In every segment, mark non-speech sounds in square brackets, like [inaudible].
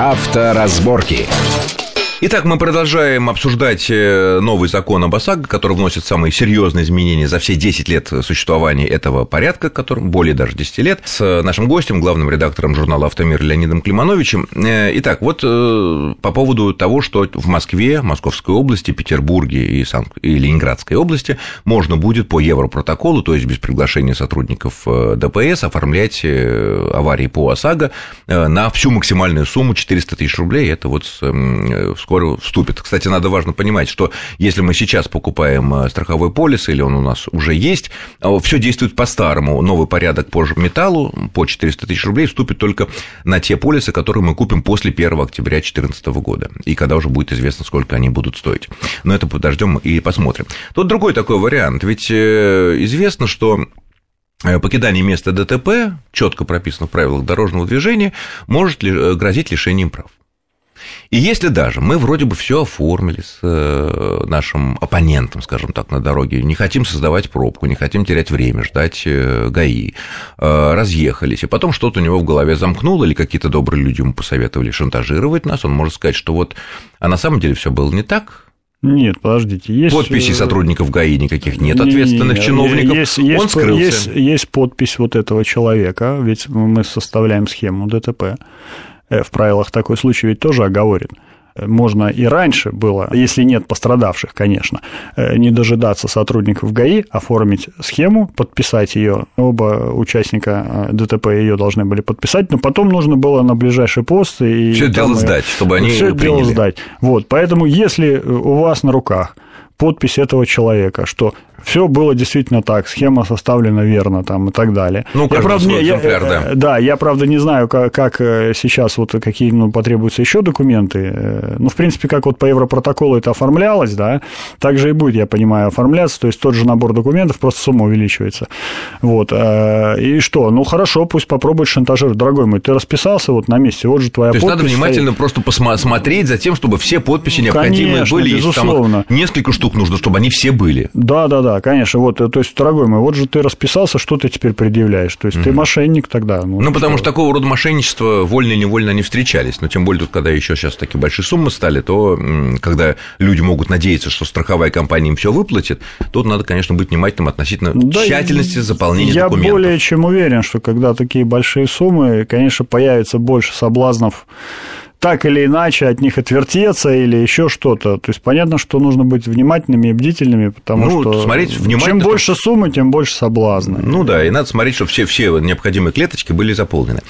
Авторазборки. Итак, мы продолжаем обсуждать э, новый закон об ОСАГО, который вносит самые серьезные изменения за все 10 лет существования этого порядка, которым более даже 10 лет, с нашим гостем, главным редактором журнала «Автомир» Леонидом Климановичем. Э, итак, вот э, по поводу того, что в Москве, Московской области, Петербурге и, Санкт... и Ленинградской области можно будет по европротоколу, то есть без приглашения сотрудников ДПС, оформлять аварии по ОСАГО на всю максимальную сумму 400 тысяч рублей. Это вот скоро вступит. Кстати, надо важно понимать, что если мы сейчас покупаем э, страховой полис, или он у нас уже есть, э, все действует по-старому. Новый порядок по металлу по 400 тысяч рублей вступит только на те полисы, которые мы купим после 1 октября 2014 года, и когда уже будет известно, сколько они будут стоить. Но это подождем и посмотрим. Тут другой такой вариант, ведь э, известно, что покидание места ДТП, четко прописано в правилах дорожного движения, может грозить лишением прав. И если даже мы вроде бы все оформили с э, нашим оппонентом, скажем так, на дороге, не хотим создавать пробку, не хотим терять время, ждать э, ГАИ, э, разъехались, и потом что-то у него в голове замкнуло, или какие-то добрые люди ему посоветовали шантажировать нас, он может сказать, что вот, а на самом деле все было не так, нет, подождите. Есть... Подписей сотрудников ГАИ никаких нет, ответственных не, чиновников. Есть, Он скрылся. Есть, есть подпись вот этого человека, ведь мы составляем схему ДТП. Э, в правилах такой случай ведь тоже оговорен. Можно и раньше было, если нет пострадавших, конечно, э, не дожидаться сотрудников ГАИ, оформить схему, подписать ее. Оба участника э, ДТП ее должны были подписать, но потом нужно было на ближайший пост и все дело сдать, чтобы они все дело сдать. Вот, поэтому если у вас на руках подпись этого человека, что все было действительно так, схема составлена верно там и так далее. Ну, я, правда, не, я, да. Э, да, я, правда, не знаю, как, как э, сейчас вот какие ну, потребуются еще документы. Э, ну, в принципе, как вот по европротоколу это оформлялось, да, так же и будет, я понимаю, оформляться, то есть тот же набор документов, просто сумма увеличивается. Вот. И что? Ну, хорошо, пусть попробует шантажировать. Дорогой мой, ты расписался вот на месте, вот же твоя то подпись. То есть надо внимательно стоит. просто посмотреть за тем, чтобы все подписи необходимые Конечно, были. Безусловно. Если там несколько штук нужно, чтобы они все были. Да, да, да, конечно. Вот, то есть, дорогой мой, вот же ты расписался, что ты теперь предъявляешь? То есть, угу. ты мошенник тогда. Ну, ну потому что такого рода мошенничество вольно или невольно не встречались. Но тем более, тут, когда еще сейчас такие большие суммы стали, то когда люди могут надеяться, что страховая компания им все выплатит, тут надо, конечно, быть внимательным относительно да, тщательности заполнения я документов. Я более чем уверен, что когда такие большие суммы, конечно, появится больше соблазнов так или иначе от них отвертеться или еще что-то. То есть понятно, что нужно быть внимательными и бдительными, потому ну, что смотреть чем больше суммы, тем больше соблазна. Ну да, и надо смотреть, чтобы все, все необходимые клеточки были заполнены.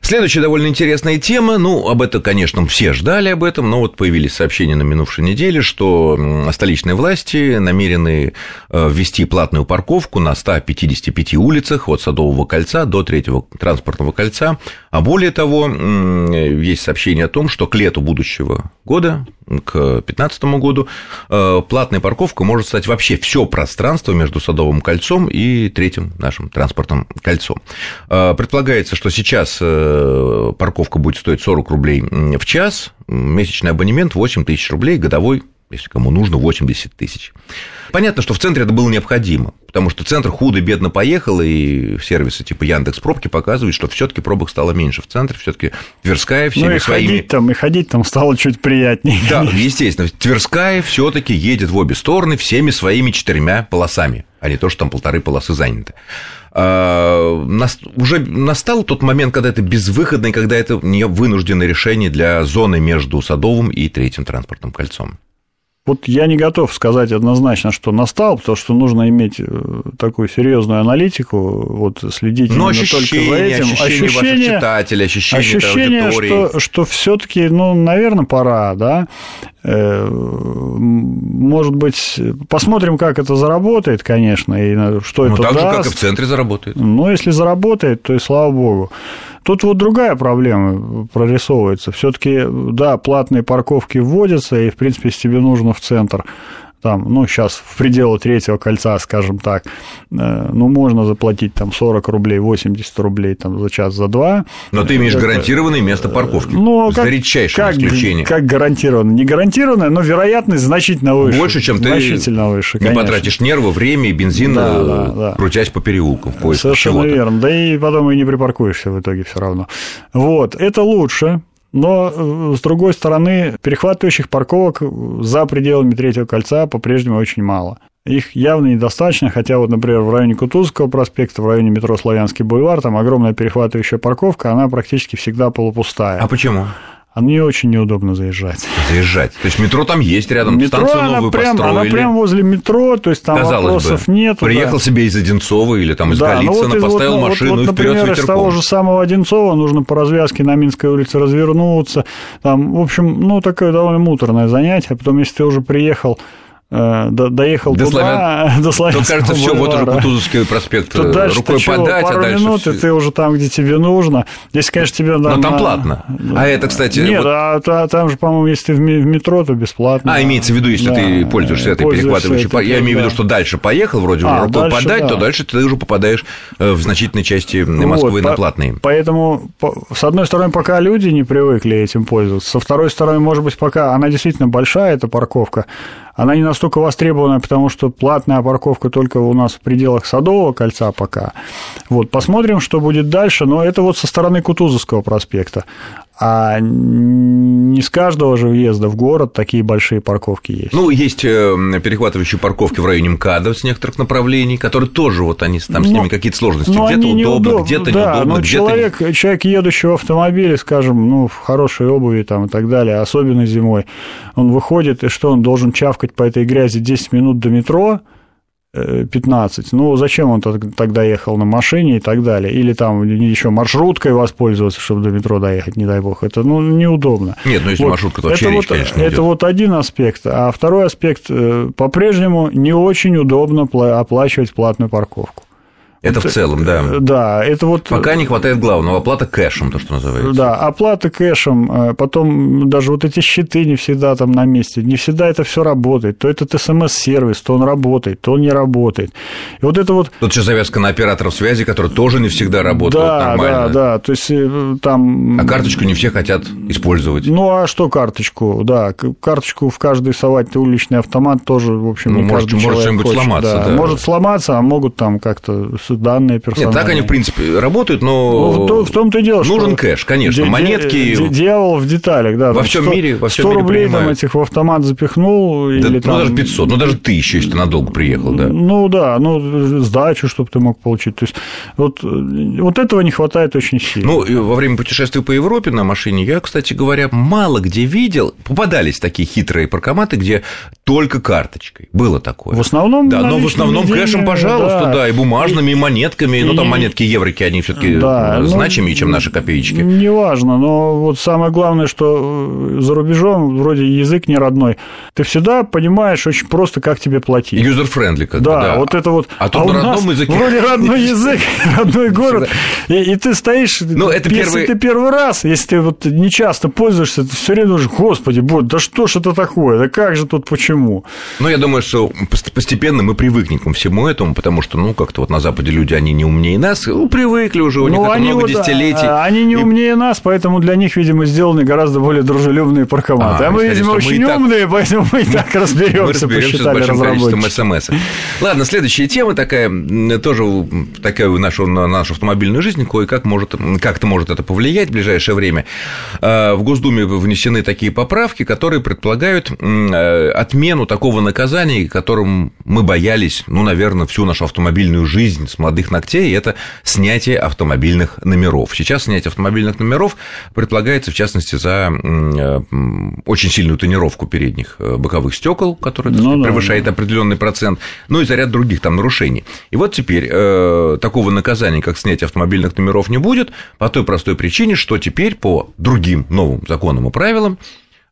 Следующая довольно интересная тема, ну, об этом, конечно, все ждали об этом, но вот появились сообщения на минувшей неделе, что столичные власти намерены э, ввести платную парковку на 155 улицах от Садового кольца до Третьего транспортного кольца, а более того, есть сообщение о том, что к лету будущего года, к 2015 году, э, платная парковка может стать вообще все пространство между Садовым кольцом и третьим нашим транспортным кольцом. Э, предполагается, что сейчас э, парковка будет стоить 40 рублей в час, месячный абонемент 8 тысяч рублей, годовой если кому нужно, 80 тысяч. Понятно, что в центре это было необходимо, потому что центр худо-бедно поехал, и сервисы типа Яндекс Пробки показывают, что все таки пробок стало меньше в центре, все таки Тверская всеми ну, и своими... ходить там, и ходить там стало чуть приятнее. Да, естественно, Тверская все таки едет в обе стороны всеми своими четырьмя полосами, а не то, что там полторы полосы заняты. А, уже настал тот момент, когда это безвыходно, и когда это не вынужденное решение для зоны между Садовым и Третьим транспортным кольцом. Вот я не готов сказать однозначно, что настал, потому что нужно иметь э, такую серьезную аналитику, вот следить Но именно только за этим. Ощущение, ощущение читателей, ощущение, ощущение что, что все-таки, ну, наверное, пора, да. Э, может быть, посмотрим, как это заработает, конечно, и что ну, это так даст. же, как и в центре заработает. Ну, если заработает, то и слава богу. Тут вот другая проблема прорисовывается. Все-таки, да, платные парковки вводятся, и, в принципе, если тебе нужно в центр там, ну, сейчас в пределы третьего кольца, скажем так, э, ну, можно заплатить там 40 рублей, 80 рублей там за час, за два. Но ты имеешь это... гарантированное место парковки, ну, как, редчайшее как, исключение. Как гарантированно? Не гарантированное, но вероятность значительно выше. Больше, чем ты значительно выше, не потратишь нервы, время и бензин, да, да, да. крутясь по переулкам в поисках Совершенно верно, да и потом и не припаркуешься в итоге все равно. Вот, это лучше, Но, э, с другой стороны, перехватывающих парковок за пределами третьего кольца по-прежнему очень мало. Их явно недостаточно, хотя вот, например, в районе Кутузовского проспекта, в районе метро Славянский бульвар, там огромная перехватывающая парковка, она практически всегда полупустая. А почему? А мне очень неудобно заезжать. Заезжать. То есть метро там есть рядом, метро, станцию она новую прям, построили. Она прямо возле метро, то есть там Казалось вопросов бы, нет. Приехал да. себе из Одинцова или там из да, Голицына, ну вот поставил вот, машину вот, вот, и вперед например, ветерком. из того же самого Одинцова нужно по развязке на Минской улице развернуться. Там, в общем, ну, такое довольно муторное занятие. А потом, если ты уже приехал Э, доехал до туда, Славян... [laughs] до Славянского Тут, кажется, все, вот уже Кутузовский проспект Тут дальше рукой чего, подать, пару а дальше минут, все... и ты уже там, где тебе нужно. Если, конечно, тебе... Но там на... платно. А это, кстати... Нет, вот... а, а там же, по-моему, если ты в метро, то бесплатно. А, имеется в виду, если да, ты пользуешься этой перехватывающей... Это, Я имею в виду, что дальше поехал, вроде а, рукой подать, да. то дальше ты уже попадаешь э, в значительной части Москвы вот, на платные. Поэтому, с одной стороны, пока люди не привыкли этим пользоваться, со второй стороны, может быть, пока она действительно большая, эта парковка, она не настолько востребована, потому что платная парковка только у нас в пределах Садового кольца пока. Вот, посмотрим, что будет дальше, но это вот со стороны Кутузовского проспекта. А не с каждого же въезда в город такие большие парковки есть. Ну, есть э, перехватывающие парковки в районе МКАДа с некоторых направлений, которые тоже вот они там с ними какие-то сложности. Где-то удобно, неудоб... где-то да, неудобно, но где-то... Человек, человек, едущий в автомобиле, скажем, ну, в хорошей обуви там и так далее, особенно зимой, он выходит, и что, он должен чавкать по этой грязи 10 минут до метро, 15. Ну, зачем он тогда ехал на машине и так далее? Или там еще маршруткой воспользоваться, чтобы до метро доехать, не дай бог. Это, ну, неудобно. Нет, ну, если вот. маршрутка, то вообще это речь, вот, конечно, Это идет. вот один аспект. А второй аспект, э, по-прежнему не очень удобно оплачивать платную парковку. Это в целом, да. Э, да, это вот... Пока не хватает главного, оплата кэшем, то, что называется. Да, оплата кэшем, э, потом даже вот эти счеты не всегда там на месте, не всегда это все работает. То этот смс-сервис, то он работает, то он не работает. И вот это вот... Тут еще завязка на операторов связи, которые тоже не всегда работают да, нормально. Да, да, то есть э, там... А карточку не все хотят использовать. Ну, а что карточку? Да, карточку в каждый совать уличный автомат тоже, в общем, ну, не может, каждый может что-нибудь сломаться, да. да. Может сломаться, а могут там как-то данные персональные. Нет, так они, в принципе, работают, но ну, в, том-то и дело, нужен кэш, конечно, ди- монетки. Ди- дьявол в деталях, да. Во всем 100, мире, во всем 100 мире рублей там этих в автомат запихнул. Да, или ну, там... даже 500, ну, даже тысячу, если ты надолго приехал, да. Ну, да, ну, сдачу, чтобы ты мог получить. То есть, вот, вот этого не хватает очень сильно. Ну, во время путешествий по Европе на машине я, кстати говоря, мало где видел, попадались такие хитрые паркоматы, где только карточкой. Было такое. В основном Да, но в основном кэшем, пожалуйста, да, да и бумажными, и монетками, ну, там монетки еврики, они все таки да, значимее, ну, чем наши копеечки. Неважно, но вот самое главное, что э, за рубежом вроде язык не родной, ты всегда понимаешь очень просто, как тебе платить. User-friendly как да, да. вот это вот. А тут а на родном языке. Вроде родной [laughs] язык, родной город, и, и ты стоишь, ну, это если первый... ты первый раз, если ты вот не часто пользуешься, ты все время думаешь, господи, бот, да что ж это такое, да как же тут, почему? Ну, я думаю, что постепенно мы привыкнем ко всему этому, потому что, ну, как-то вот на Западе люди, они не умнее нас, ну, привыкли уже, у них ну, это много вот, десятилетий. А, они не и... умнее нас, поэтому для них, видимо, сделаны гораздо более дружелюбные паркоматы. А, а мы, сказали, видимо, очень умные, так... поэтому мы и так разберемся, мы разберемся с большим количеством смс. Ладно, следующая тема такая, тоже такая нашу, на нашу автомобильную жизнь, кое-как может, как-то может это повлиять в ближайшее время. А, в Госдуме внесены такие поправки, которые предполагают э, отмену такого наказания, которым мы боялись, ну, наверное, всю нашу автомобильную жизнь с молодых ногтей, это снятие автомобильных номеров. Сейчас снятие автомобильных номеров предполагается, в частности, за э, очень сильную тонировку передних э, боковых стекол, которая ну, превышает да, определенный процент, ну и за ряд других там нарушений. И вот теперь э, такого наказания, как снятие автомобильных номеров, не будет по той простой причине, что теперь по другим новым законам и правилам,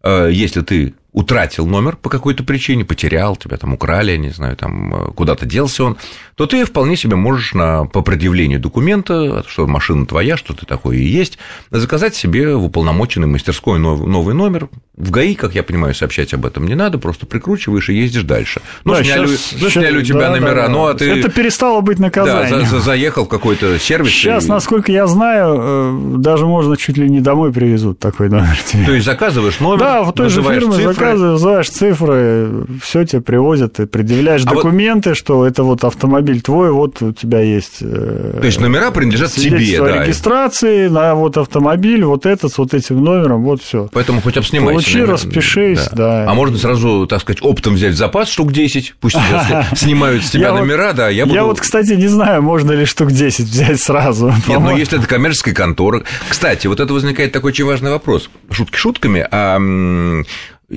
э, если ты утратил номер по какой-то причине, потерял, тебя там украли, не знаю, там э, куда-то делся он, то ты вполне себе можешь на, по предъявлению документа, что машина твоя, что ты такое и есть, заказать себе в уполномоченной мастерской новый номер. В ГАИ, как я понимаю, сообщать об этом не надо, просто прикручиваешь и ездишь дальше. Ну, да, сняли, сейчас, ну, сняли у тебя да, номера, да, ну, а ты... Это перестало быть наказанием. Да, за, за, заехал в какой-то сервис. Сейчас, и... насколько я знаю, э, даже можно чуть ли не домой привезут такой номер тебе. То есть заказываешь номер, Да, в той же фирме цифры, называешь цифры, все тебе привозят, ты предъявляешь а документы, вот... что это вот автомобиль твой, вот у тебя есть... Э, То есть номера принадлежат тебе, да. регистрации на вот автомобиль, вот этот с вот этим номером, вот все. Поэтому хоть обснимайся. Получи, наверное. распишись, да. да. А можно сразу, так сказать, оптом взять запас штук 10, пусть [laughs] снимают с тебя номера, да, я буду... Я вот, кстати, не знаю, можно ли штук 10 взять сразу. Нет, ну если это коммерческая контора. Кстати, вот это возникает такой очень важный вопрос. Шутки шутками, а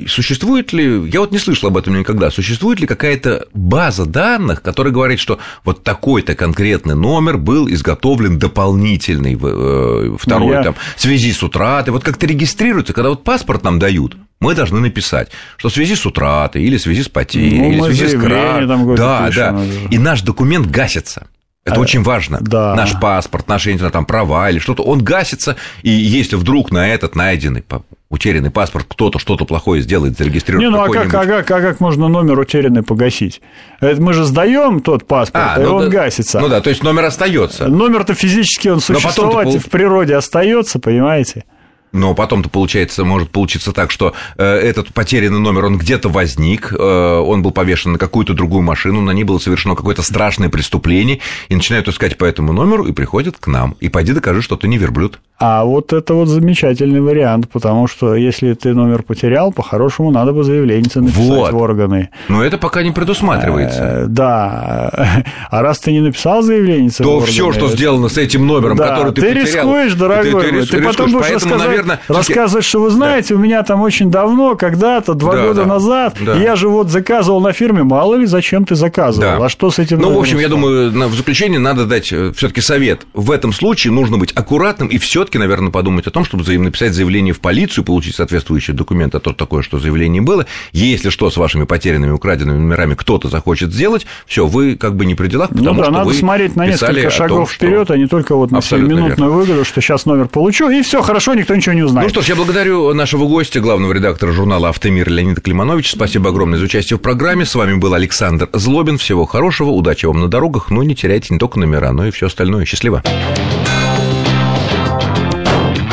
Существует ли, я вот не слышал об этом никогда, существует ли какая-то база данных, которая говорит, что вот такой-то конкретный номер был изготовлен дополнительный э, второй ну, я... там в связи с утратой, вот как-то регистрируется, когда вот паспорт нам дают, мы должны написать, что в связи с утратой, или в связи с потерей, ну, или в связи с краном. Да, да. И наш документ гасится. Это а, очень важно. Да. Наш паспорт, наши знаю, там, права или что-то, он гасится, и если вдруг на этот найденный утерянный паспорт кто-то что-то плохое сделает, зарегистрирует. Не, ну а как, а, как, а как можно номер утерянный погасить? Это мы же сдаем тот паспорт, а, и ну, он да, гасится. Ну да, то есть номер остается. Номер-то физически он существовать в природе остается, понимаете? Но потом-то получается, может получиться так, что э, этот потерянный номер, он где-то возник, э, он был повешен на какую-то другую машину, на ней было совершено какое-то страшное преступление, и начинают искать по этому номеру и приходят к нам. И пойди докажи, что ты не верблюд. А вот это вот замечательный вариант, потому что если ты номер потерял, по-хорошему надо бы заявление написать вот. в органы. Но это пока не предусматривается. Э, да. [laughs] А раз ты не написал заявление то все, что сделано с этим номером, который ты, потерял... рискуешь, дорогой ты, ты, ты потом будешь рассказать наверное... Рассказывать, что вы знаете, да. у меня там очень давно, когда-то, два да, года да, назад, да. я же вот заказывал на фирме, мало ли, зачем ты заказывал, да. а что с этим? Ну, в общем, я думаю, в заключение надо дать э, все таки совет. В этом случае нужно быть аккуратным и все таки наверное, подумать о том, чтобы написать заявление в полицию, получить соответствующий документ о том, такое, что заявление было. Если что с вашими потерянными, украденными номерами кто-то захочет сделать, все, вы как бы не при делах, потому ну, да, что надо вы смотреть на несколько шагов вперед, что... а не только вот на минутную выгоду, что сейчас номер получу, и все хорошо, никто ничего не узнает. Ну что ж, я благодарю нашего гостя, главного редактора журнала «Автомир» Леонида Климановича. Спасибо огромное за участие в программе. С вами был Александр Злобин. Всего хорошего, удачи вам на дорогах, но не теряйте не только номера, но и все остальное. Счастливо.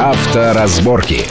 Авторазборки.